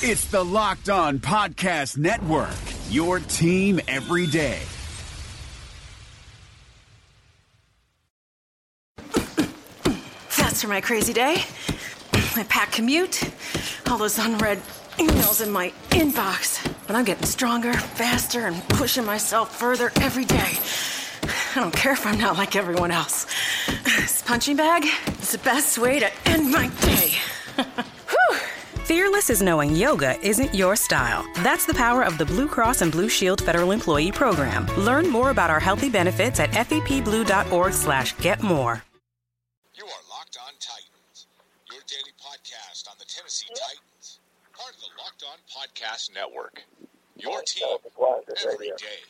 It's the Locked On Podcast Network, your team every day. That's for my crazy day. My packed commute, all those unread emails in my inbox. But I'm getting stronger, faster, and pushing myself further every day. I don't care if I'm not like everyone else. This punching bag is the best way to end my day. Fearless is knowing yoga isn't your style. That's the power of the Blue Cross and Blue Shield Federal Employee Program. Learn more about our healthy benefits at fepblue.org slash get more. You are Locked On Titans, your daily podcast on the Tennessee Titans, part of the Locked On Podcast Network. Your team every day.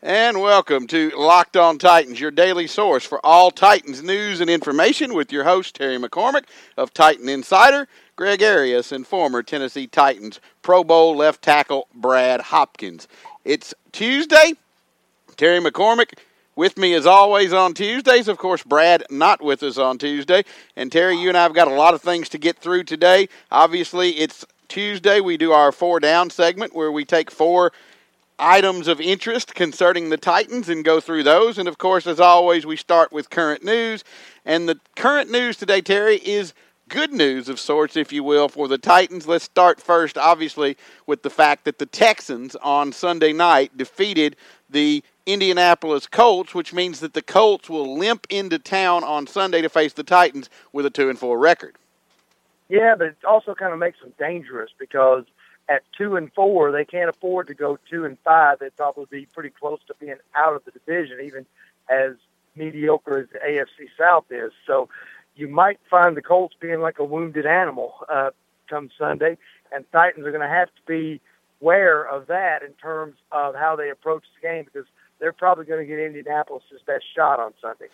And welcome to Locked On Titans, your daily source for all Titans news and information with your host, Terry McCormick of Titan Insider, Greg Arias, and former Tennessee Titans Pro Bowl left tackle Brad Hopkins. It's Tuesday. Terry McCormick with me as always on Tuesdays. Of course, Brad not with us on Tuesday. And Terry, you and I have got a lot of things to get through today. Obviously, it's Tuesday. We do our four down segment where we take four items of interest concerning the Titans and go through those. And of course, as always, we start with current news. And the current news today, Terry, is good news of sorts, if you will, for the Titans. Let's start first, obviously, with the fact that the Texans on Sunday night defeated the Indianapolis Colts, which means that the Colts will limp into town on Sunday to face the Titans with a two and four record. Yeah, but it also kind of makes them dangerous because at two and four, they can't afford to go two and five. They'd probably be pretty close to being out of the division, even as mediocre as the AFC South is. So you might find the Colts being like a wounded animal uh, come Sunday, and Titans are going to have to be aware of that in terms of how they approach the game because they're probably going to get Indianapolis' best shot on Sunday.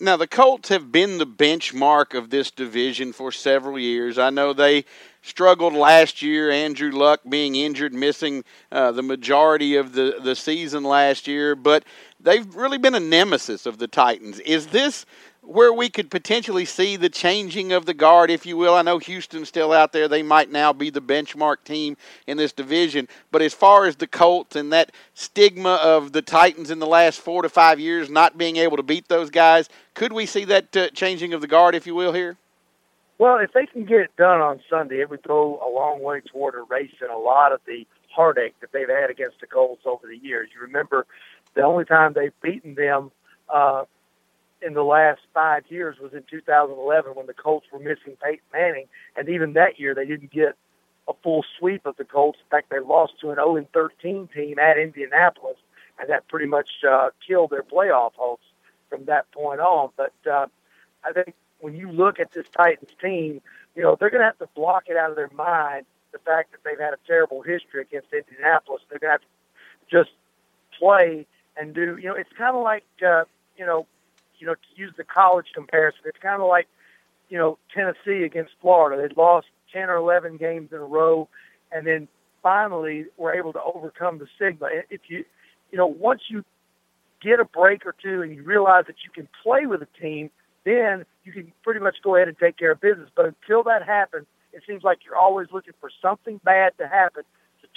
Now, the Colts have been the benchmark of this division for several years. I know they struggled last year, Andrew Luck being injured, missing uh, the majority of the, the season last year, but they've really been a nemesis of the Titans. Is this where we could potentially see the changing of the guard, if you will. I know Houston's still out there. They might now be the benchmark team in this division. But as far as the Colts and that stigma of the Titans in the last four to five years not being able to beat those guys, could we see that uh, changing of the guard, if you will, here? Well, if they can get it done on Sunday, it would go a long way toward erasing a lot of the heartache that they've had against the Colts over the years. You remember the only time they've beaten them uh, in the last five years was in 2011 when the Colts were missing Peyton Manning, and even that year they didn't get a full sweep of the Colts. In fact, they lost to an 0 13 team at Indianapolis, and that pretty much uh, killed their playoff hopes from that point on. But uh, I think when you look at this Titans team, you know they're going to have to block it out of their mind the fact that they've had a terrible history against Indianapolis. They're going to have to just play and do. You know, it's kind of like uh, you know you know, to use the college comparison, it's kind of like, you know, Tennessee against Florida. They'd lost 10 or 11 games in a row, and then finally were able to overcome the stigma. If you, you know, once you get a break or two and you realize that you can play with a team, then you can pretty much go ahead and take care of business. But until that happens, it seems like you're always looking for something bad to happen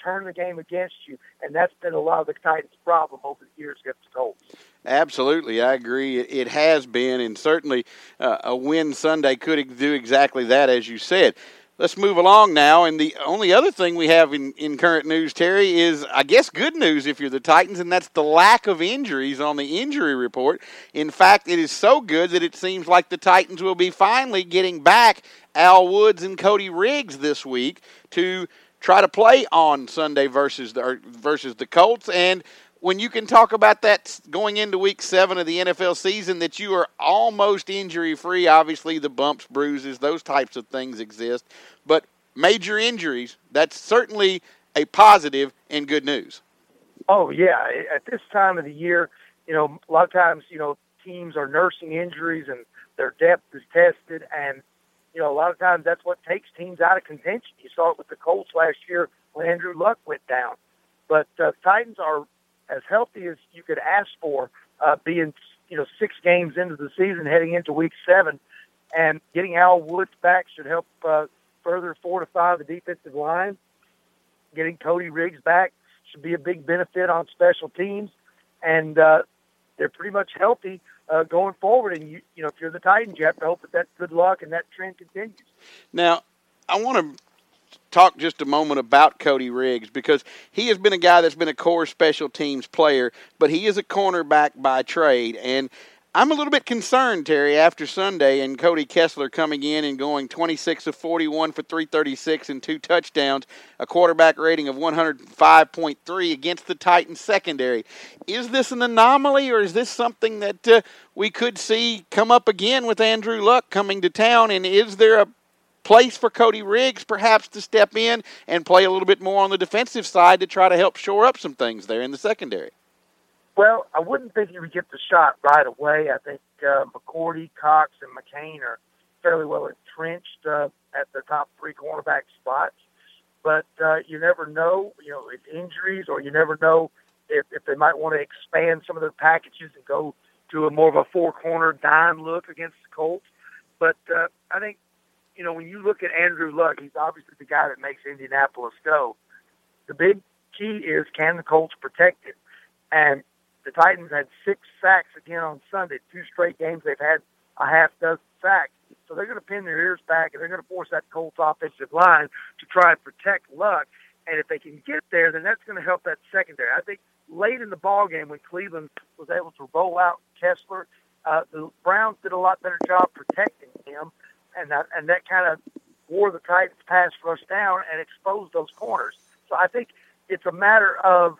turn the game against you, and that's been a lot of the Titans' problem over the years against the Colts. Absolutely, I agree. It has been, and certainly uh, a win Sunday could do exactly that, as you said. Let's move along now. And the only other thing we have in, in current news, Terry, is I guess good news if you're the Titans, and that's the lack of injuries on the injury report. In fact, it is so good that it seems like the Titans will be finally getting back Al Woods and Cody Riggs this week to try to play on Sunday versus the versus the Colts. And when you can talk about that going into Week Seven of the NFL season, that you are almost injury free. Obviously, the bumps, bruises, those types of things exist, but major injuries that's certainly a positive and good news. Oh yeah, at this time of the year, you know, a lot of times, you know, teams are nursing injuries and their depth is tested, and you know, a lot of times that's what takes teams out of contention. You saw it with the Colts last year when Andrew Luck went down. But uh, Titans are as healthy as you could ask for, uh, being you know six games into the season, heading into Week Seven, and getting Al Woods back should help uh, further fortify the defensive line. Getting Cody Riggs back should be a big benefit on special teams, and uh, they're pretty much healthy uh, going forward. And you, you know, if you're the Titans, you have to hope that that's good luck and that trend continues. Now, I want to talk just a moment about Cody Riggs because he has been a guy that's been a core special teams player, but he is a cornerback by trade. And I'm a little bit concerned, Terry, after Sunday and Cody Kessler coming in and going 26 of 41 for 336 and two touchdowns, a quarterback rating of 105.3 against the Titans secondary. Is this an anomaly or is this something that uh, we could see come up again with Andrew Luck coming to town? And is there a place for Cody Riggs perhaps to step in and play a little bit more on the defensive side to try to help shore up some things there in the secondary? Well, I wouldn't think he would get the shot right away. I think uh, McCourty, Cox, and McCain are fairly well entrenched uh, at the top three cornerback spots. But uh, you never know, you know, if injuries or you never know if, if they might want to expand some of their packages and go to a more of a four corner dime look against the Colts. But uh, I think, you know, when you look at Andrew Luck, he's obviously the guy that makes Indianapolis go. The big key is can the Colts protect him? And the Titans had six sacks again on Sunday. Two straight games they've had a half dozen sacks. So they're going to pin their ears back and they're going to force that Colts offensive line to try and protect Luck. And if they can get there, then that's going to help that secondary. I think late in the ball game when Cleveland was able to roll out Kessler, uh, the Browns did a lot better job protecting him, and that and that kind of wore the Titans pass rush down and exposed those corners. So I think it's a matter of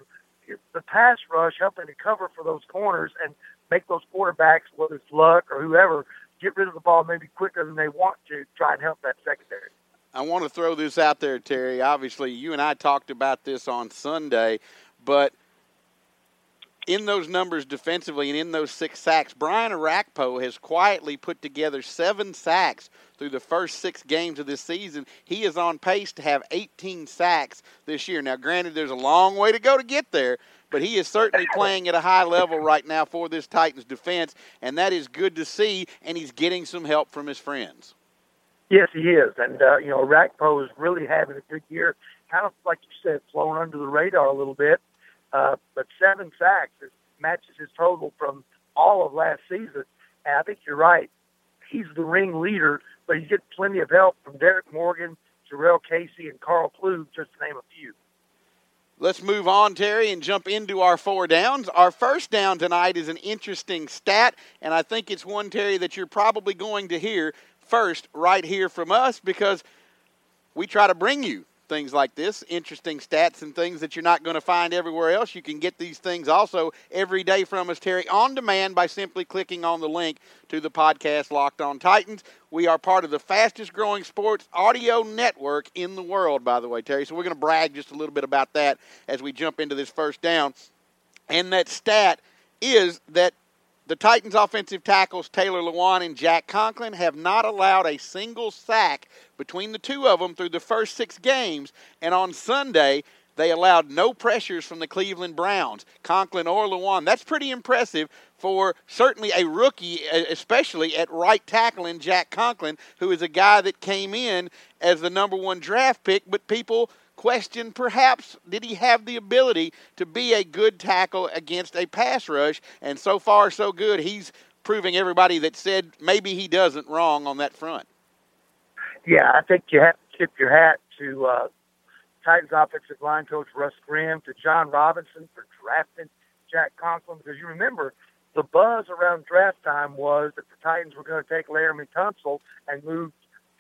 the pass rush helping to cover for those corners and make those quarterbacks, whether it's Luck or whoever, get rid of the ball maybe quicker than they want to try and help that secondary. I want to throw this out there, Terry. Obviously, you and I talked about this on Sunday, but in those numbers defensively and in those six sacks, Brian Orakpo has quietly put together seven sacks through the first six games of this season. He is on pace to have 18 sacks this year. Now, granted, there's a long way to go to get there, but he is certainly playing at a high level right now for this Titans defense, and that is good to see, and he's getting some help from his friends. Yes, he is. And, uh, you know, Arakpo is really having a good year, kind of like you said, flowing under the radar a little bit. Uh, but seven sacks matches his total from all of last season. And I think you're right. He's the ring leader, but he's getting plenty of help from Derrick Morgan, Jurrell Casey, and Karl Klug, just to name a few. Let's move on, Terry, and jump into our four downs. Our first down tonight is an interesting stat, and I think it's one, Terry, that you're probably going to hear first right here from us because we try to bring you things like this, interesting stats and things that you're not going to find everywhere else. You can get these things also every day from us, Terry, on demand by simply clicking on the link to the podcast Locked On Titans. We are part of the fastest growing sports audio network in the world, by the way, Terry. So we're going to brag just a little bit about that as we jump into this first down. And that stat is that the Titans' offensive tackles, Taylor Lewan and Jack Conklin, have not allowed a single sack between the two of them through the first six games. And on Sunday, they allowed no pressures from the Cleveland Browns, Conklin or Lewan. That's pretty impressive for certainly a rookie, especially at right tackle in Jack Conklin, who is a guy that came in as the number one draft pick, but people question perhaps did he have the ability to be a good tackle against a pass rush? And so far, so good. He's proving everybody that said maybe he doesn't wrong on that front. Yeah, I think you have to tip your hat to uh, Titans offensive line coach Russ Grimm, to Jon Robinson for drafting Jack Conklin, because you remember the buzz around draft time was that the Titans were going to take Laremy Tunsil and move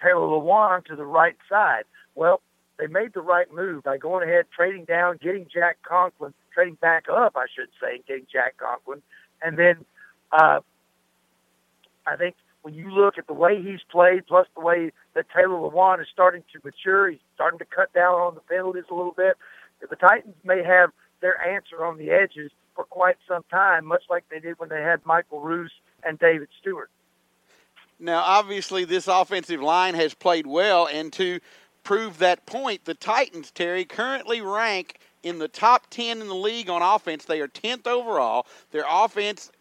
Taylor Lewan to the right side. Well, they made the right move by going ahead, trading down, getting Jack Conklin, trading back up, I should say, and getting Jack Conklin. And then uh, I think when you look at the way he's played, plus the way that Taylor Lewan is starting to mature, he's starting to cut down on the penalties a little bit. The Titans may have their answer on the edges for quite some time, much like they did when they had Michael Roos and David Stewart. Now, obviously, this offensive line has played well, and to prove that point. The Titans, Terry, currently rank in the top 10 in the league on offense. They are 10th overall. Their offense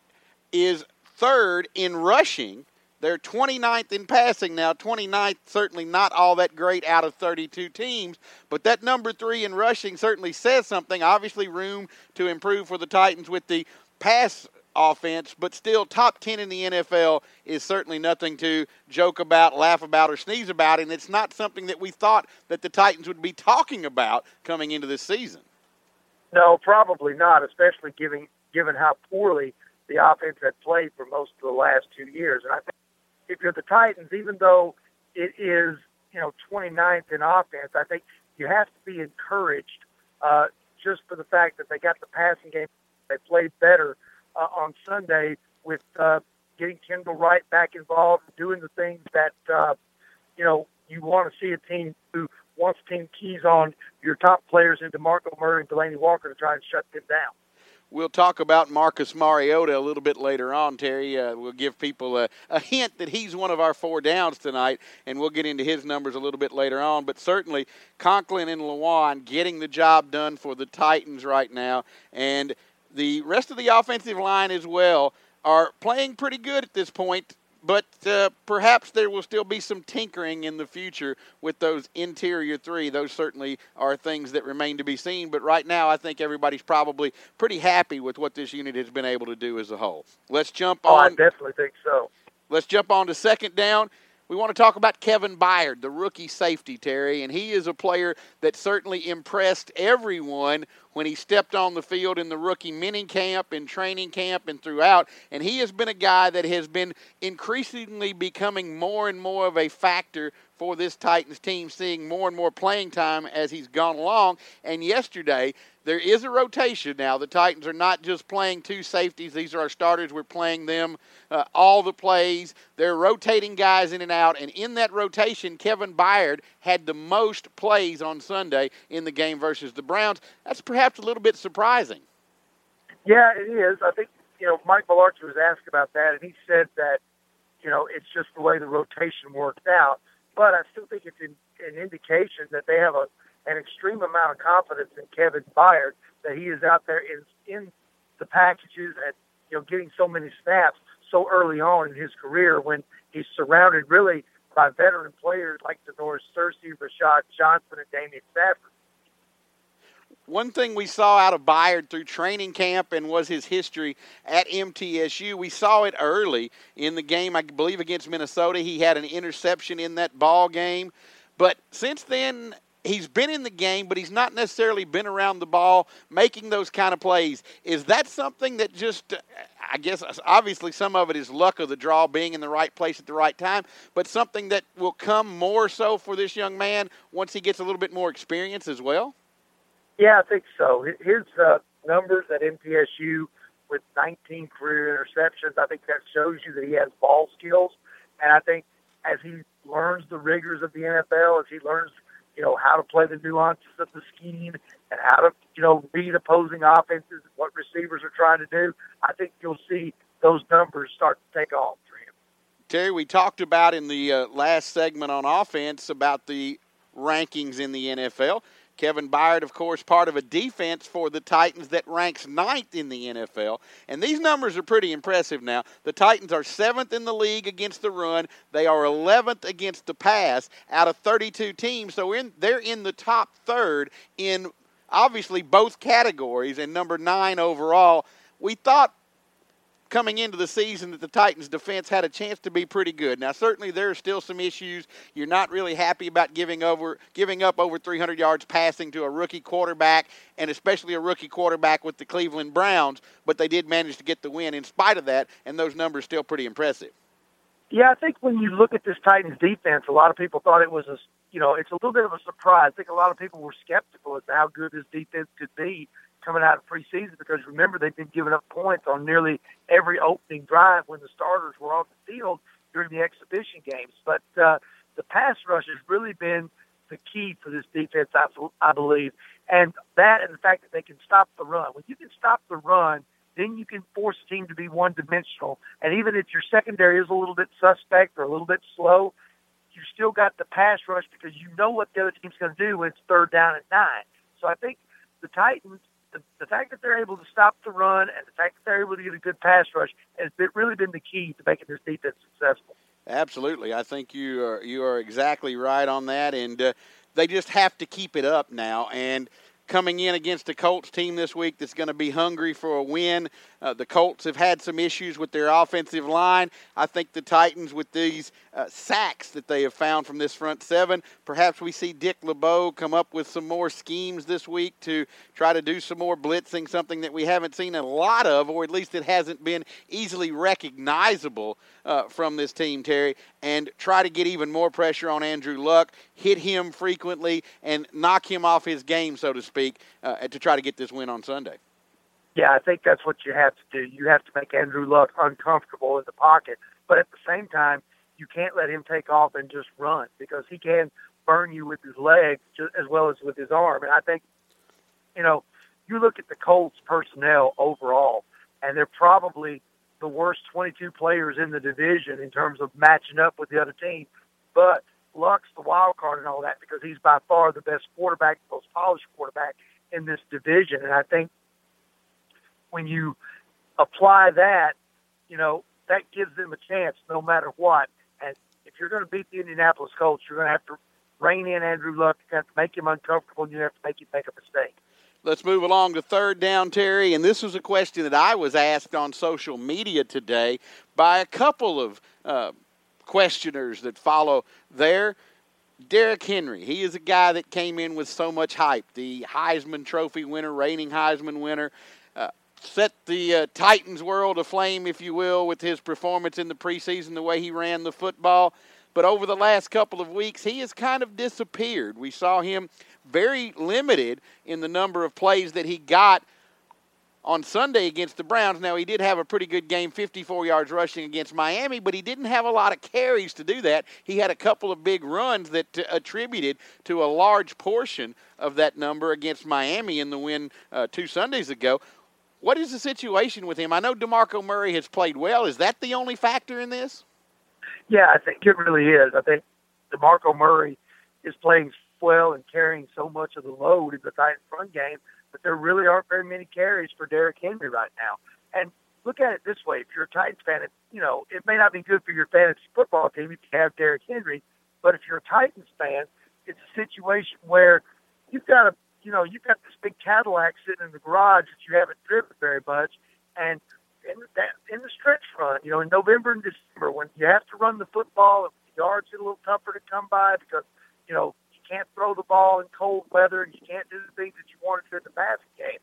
is third in rushing They're 29th in passing now. 29th, certainly not all that great out of 32 teams, but that number three in rushing certainly says something. Obviously, room to improve for the Titans with the pass offense, but still top 10 in the NFL is certainly nothing to joke about, laugh about, or sneeze about, and it's not something that we thought that the Titans would be talking about coming into this season. No, probably not, especially given given how poorly the offense had played for most of the last two years. And I think if you're the Titans, even though it is you know 29th in offense, I think you have to be encouraged uh, just for the fact that they got the passing game. They played better uh, on Sunday with uh, getting Kendall Wright back involved, doing the things that uh, you know you want to see a team who wants to team keys on your top players in DeMarco Murray and Delanie Walker to try and shut them down. We'll talk about Marcus Mariota a little bit later on, Terry. Uh, we'll give people a, a, hint that he's one of our four downs tonight, and we'll get into his numbers a little bit later on. But certainly, Conklin and Lewan getting the job done for the Titans right now. And – the rest of the offensive line as well are playing pretty good at this point, but uh, perhaps there will still be some tinkering in the future with those interior three. Those certainly are things that remain to be seen. But right now, I think everybody's probably pretty happy with what this unit has been able to do as a whole. Let's jump oh, on. I definitely think so. Let's jump on to second down. We want to talk about Kevin Byard, the rookie safety, Terry, and he is a player that certainly impressed everyone when he stepped on the field in the rookie mini camp, in training camp, and throughout. And he has been a guy that has been increasingly becoming more and more of a factor for this Titans team, seeing more and more playing time as he's gone along. And yesterday, there is a rotation now. The Titans are not just playing two safeties, these are our starters. We're playing them uh, all the plays. They're rotating guys in and out. And in that rotation, Kevin Byard had the most plays on Sunday in the game versus the Browns. That's perhaps a little bit surprising. Yeah, it is. I think, you know, Mike Mularkey was asked about that, and he said that, you know, it's just the way the rotation worked out. But I still think it's an, an indication that they have a an extreme amount of confidence in Kevin Byard that he is out there in in the packages and you know getting so many snaps so early on in his career when he's surrounded really by veteran players like Da'Norris Searcy, Rashad Johnson, and Daimion Stafford. One thing we saw out of Byard through training camp and was his history at MTSU. We saw it early in the game, I believe, against Minnesota. He had an interception in that ball game. But since then, he's been in the game, but he's not necessarily been around the ball making those kind of plays. Is that something that just, I guess, obviously some of it is luck of the draw, being in the right place at the right time, but something that will come more so for this young man once he gets a little bit more experience as well? Yeah, I think so. His uh, numbers at MTSU with 19 career interceptions, I think that shows you that he has ball skills. And I think as he learns the rigors of the NFL, as he learns – you know, how to play the nuances of the scheme and how to, you know, read opposing offenses, what receivers are trying to do. I think you'll see those numbers start to take off for him. Terry, we talked about in the uh, last segment on offense about the rankings in the NFL. Kevin Byard, of course, part of a defense for the Titans that ranks ninth in the NFL. And these numbers are pretty impressive now. The Titans are seventh in the league against the run. They are 11th against the pass out of 32 teams. So in, they're in the top third in obviously both categories and number nine overall. We thought coming into the season that the Titans defense had a chance to be pretty good. Now certainly there are still some issues. You're not really happy about giving over giving up over 300 yards passing to a rookie quarterback and especially a rookie quarterback with the Cleveland Browns, but they did manage to get the win in spite of that and those numbers still pretty impressive. Yeah, I think when you look at this Titans defense, a lot of people thought it was a, you know, it's a little bit of a surprise. I think a lot of people were skeptical as to how good this defense could be coming out of preseason because remember they've been giving up points on nearly every opening drive when the starters were on the field during the exhibition games. But uh, the pass rush has really been the key for this defense, I, I believe, and that and the fact that they can stop the run. When you can stop the run, then you can force a team to be one dimensional. And even if your secondary is a little bit suspect or a little bit slow, you still got the pass rush because you know what the other team's going to do when it's third down and nine. So I think the Titans the, the fact that they're able to stop the run and the fact that they're able to get a good pass rush has been, really been the key to making this defense successful. Absolutely, I think you are you are exactly right on that, and uh, they just have to keep it up now. And coming in against a Colts team this week that's going to be hungry for a win. Uh, the Colts have had some issues with their offensive line. I think the Titans, with these uh, sacks that they have found from this front seven, perhaps we see Dick LeBeau come up with some more schemes this week to try to do some more blitzing, something that we haven't seen a lot of, or at least it hasn't been easily recognizable uh, from this team, Terry, and try to get even more pressure on Andrew Luck, hit him frequently, and knock him off his game, so to speak, uh, to try to get this win on Sunday. Yeah, I think that's what you have to do. You have to make Andrew Luck uncomfortable in the pocket, but at the same time, you can't let him take off and just run because he can burn you with his legs as well as with his arm. And I think, you know, you look at the Colts personnel overall, and they're probably the worst 22 players in the division in terms of matching up with the other team. But Luck's the wild card and all that because he's by far the best quarterback, most polished quarterback in this division. And I think when you apply that, you know, that gives them a chance no matter what. And if you're going to beat the Indianapolis Colts, you're going to have to rein in Andrew Luck. You have to make him uncomfortable, and you have to make him make a mistake. Let's move along to third down, Terry. And this was a question that I was asked on social media today by a couple of uh, questioners that follow there. Derrick Henry, he is a guy that came in with so much hype. The Heisman Trophy winner, reigning Heisman winner, uh, set the uh, Titans world aflame, if you will, with his performance in the preseason, the way he ran the football. But over the last couple of weeks, he has kind of disappeared. We saw him very limited in the number of plays that he got on Sunday against the Browns. Now, he did have a pretty good game, 54 yards rushing against Miami, but he didn't have a lot of carries to do that. He had a couple of big runs that uh, attributed to a large portion of that number against Miami in the win uh, two Sundays ago. What is the situation with him? I know DeMarco Murray has played well. Is that the only factor in this? Yeah, I think it really is. I think DeMarco Murray is playing well and carrying so much of the load in the Titans' front game but there really aren't very many carries for Derrick Henry right now. And look at it this way: if you're a Titans fan, it, you know it may not be good for your fantasy football team if you have Derrick Henry, but if you're a Titans fan, it's a situation where you've got a you know you've got this big Cadillac sitting in the garage that you haven't driven very much, and in that in the stretch run, you know, in November and December when you have to run the football, yards get a little tougher to come by because you know can't throw the ball in cold weather and you can't do the things that you want to in the passing game.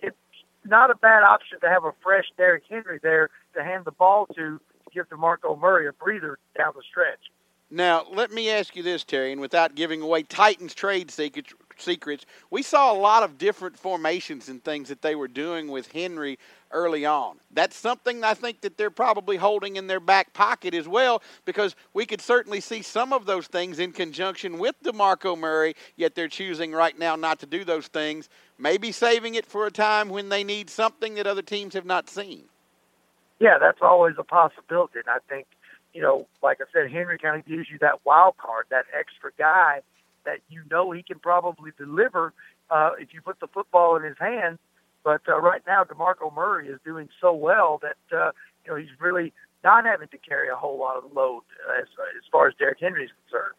It's not a bad option to have a fresh Derrick Henry there to hand the ball to to give DeMarco Murray a breather down the stretch. Now, let me ask you this, Terry, and without giving away Titans trade secrets, secrets, we saw a lot of different formations and things that they were doing with Henry early on. That's something I think that they're probably holding in their back pocket as well because we could certainly see some of those things in conjunction with DeMarco Murray, yet they're choosing right now not to do those things, maybe saving it for a time when they need something that other teams have not seen. Yeah, that's always a possibility. And I think, you know, like I said, Henry kind of gives you that wild card, that extra guy that you know he can probably deliver uh, if you put the football in his hands but uh, right now, DeMarco Murray is doing so well that uh, you know he's really not having to carry a whole lot of load as, as far as Derrick Henry is concerned.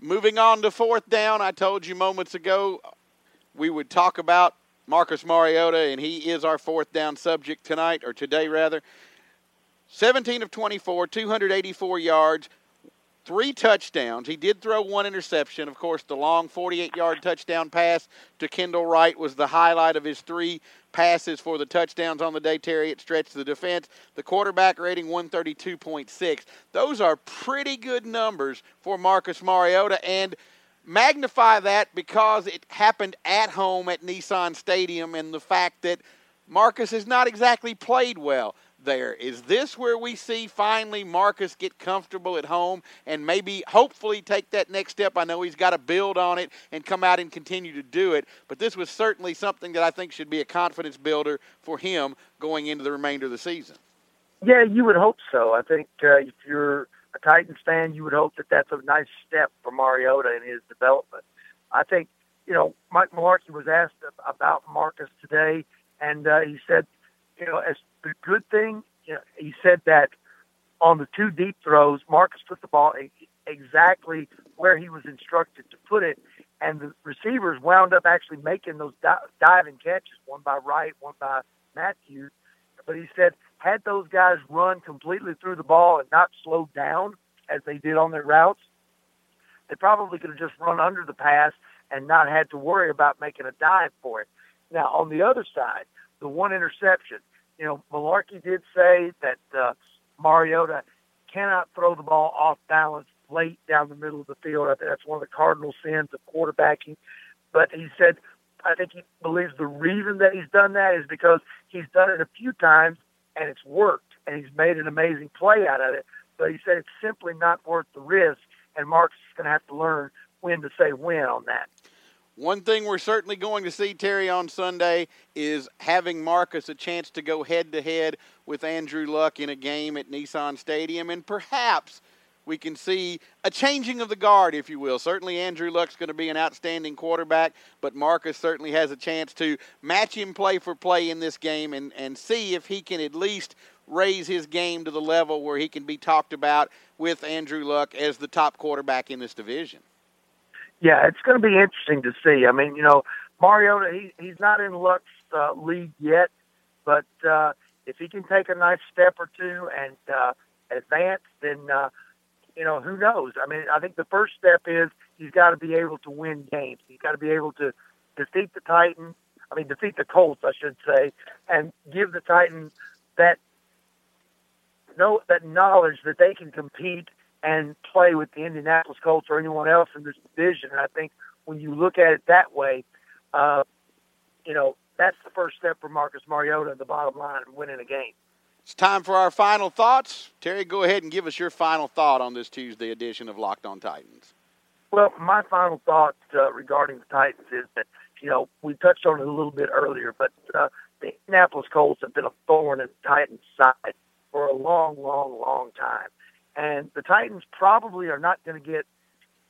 Moving on to fourth down, I told you moments ago we would talk about Marcus Mariota, and he is our fourth down subject tonight, or today rather. 17 of 24, 284 yards, three touchdowns. He did throw one interception. Of course, the long 48 yard touchdown pass to Kendall Wright was the highlight of his three passes for the touchdowns on the day. Terry, it stretched the defense. The quarterback rating 132.6. Those are pretty good numbers for Marcus Mariota. And magnify that because it happened at home at Nissan Stadium and the fact that Marcus has not exactly played well there. Is this where we see finally Marcus get comfortable at home and maybe hopefully take that next step? I know he's got to build on it and come out and continue to do it, but this was certainly something that I think should be a confidence builder for him going into the remainder of the season. Yeah, you would hope so. I think uh, if you're a Titans fan, you would hope that that's a nice step for Mariota in his development. I think, you know, Mike Mularkey was asked about Marcus today, and uh, he said, you know, as the good thing, you know, he said that on the two deep throws, Marcus put the ball exactly where he was instructed to put it, and the receivers wound up actually making those di- diving catches, one by Wright, one by Matthews. But he said, had those guys run completely through the ball and not slowed down as they did on their routes, they probably could have just run under the pass and not had to worry about making a dive for it. Now, on the other side, the one interception, you know, Mularkey did say that uh, Mariota cannot throw the ball off balance late down the middle of the field. I think that's one of the cardinal sins of quarterbacking. But he said, I think he believes the reason that he's done that is because he's done it a few times and it's worked and he's made an amazing play out of it. But he said it's simply not worth the risk, and Marcus is going to have to learn when to say when on that. One thing we're certainly going to see, Terry, on Sunday is having Marcus a chance to go head to head with Andrew Luck in a game at Nissan Stadium, and perhaps we can see a changing of the guard, if you will. Certainly, Andrew Luck's going to be an outstanding quarterback, but Marcus certainly has a chance to match him play for play in this game and, and see if he can at least raise his game to the level where he can be talked about with Andrew Luck as the top quarterback in this division yeah, it's going to be interesting to see. I mean, you know, Mariota, he, he's not in Luck's uh, league yet, but uh, if he can take a nice step or two and uh, advance, then uh, you know who knows. I mean, I think the first step is he's got to be able to win games. He's got to be able to defeat the Titans. I mean, defeat the Colts, I should say, and give the Titans that know that knowledge that they can compete and play with the Indianapolis Colts or anyone else in this division. And I think when you look at it that way, uh, you know, that's the first step for Marcus Mariota, the bottom line, winning a game. It's time for our final thoughts. Terry, go ahead and give us your final thought on this Tuesday edition of Locked On Titans. Well, my final thought uh, regarding the Titans is that, you know, we touched on it a little bit earlier, but uh, the Indianapolis Colts have been a thorn in the Titans' side for a long, long, long time. And the Titans probably are not going to get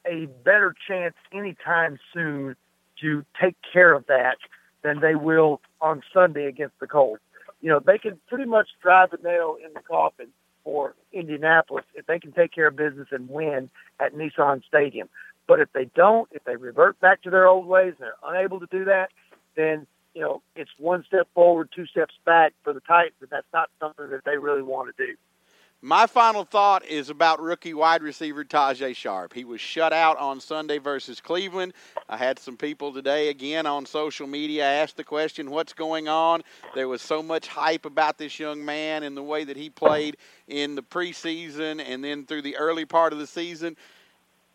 a better chance anytime soon to take care of that than they will on Sunday against the Colts. You know, they can pretty much drive the nail in the coffin for Indianapolis if they can take care of business and win at Nissan Stadium. But if they don't, if they revert back to their old ways and they're unable to do that, then you know it's one step forward, two steps back for the Titans, and that's not something that they really want to do. My final thought is about rookie wide receiver Tajaé Sharpe. He was shut out on Sunday versus Cleveland. I had some people today again on social media ask the question, what's going on? There was so much hype about this young man and the way that he played in the preseason and then through the early part of the season.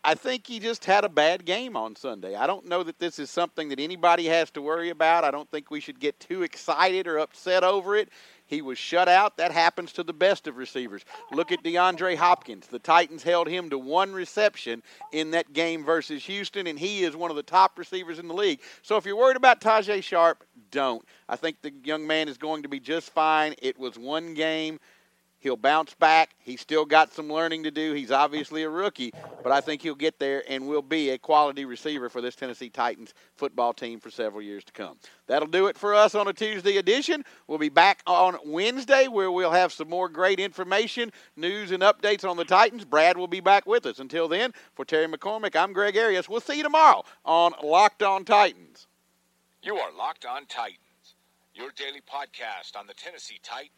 I think he just had a bad game on Sunday. I don't know that this is something that anybody has to worry about. I don't think we should get too excited or upset over it. He was shut out. That happens to the best of receivers. Look at DeAndre Hopkins. The Titans held him to one reception in that game versus Houston, and he is one of the top receivers in the league. So if you're worried about Tajaé Sharpe, don't. I think the young man is going to be just fine. It was one game. He'll bounce back. He's still got some learning to do. He's obviously a rookie, but I think he'll get there and will be a quality receiver for this Tennessee Titans football team for several years to come. That'll do it for us on a Tuesday edition. We'll be back on Wednesday where we'll have some more great information, news, and updates on the Titans. Brad will be back with us. Until then, for Terry McCormick, I'm Greg Arias. We'll see you tomorrow on Locked On Titans. You are Locked On Titans, your daily podcast on the Tennessee Titans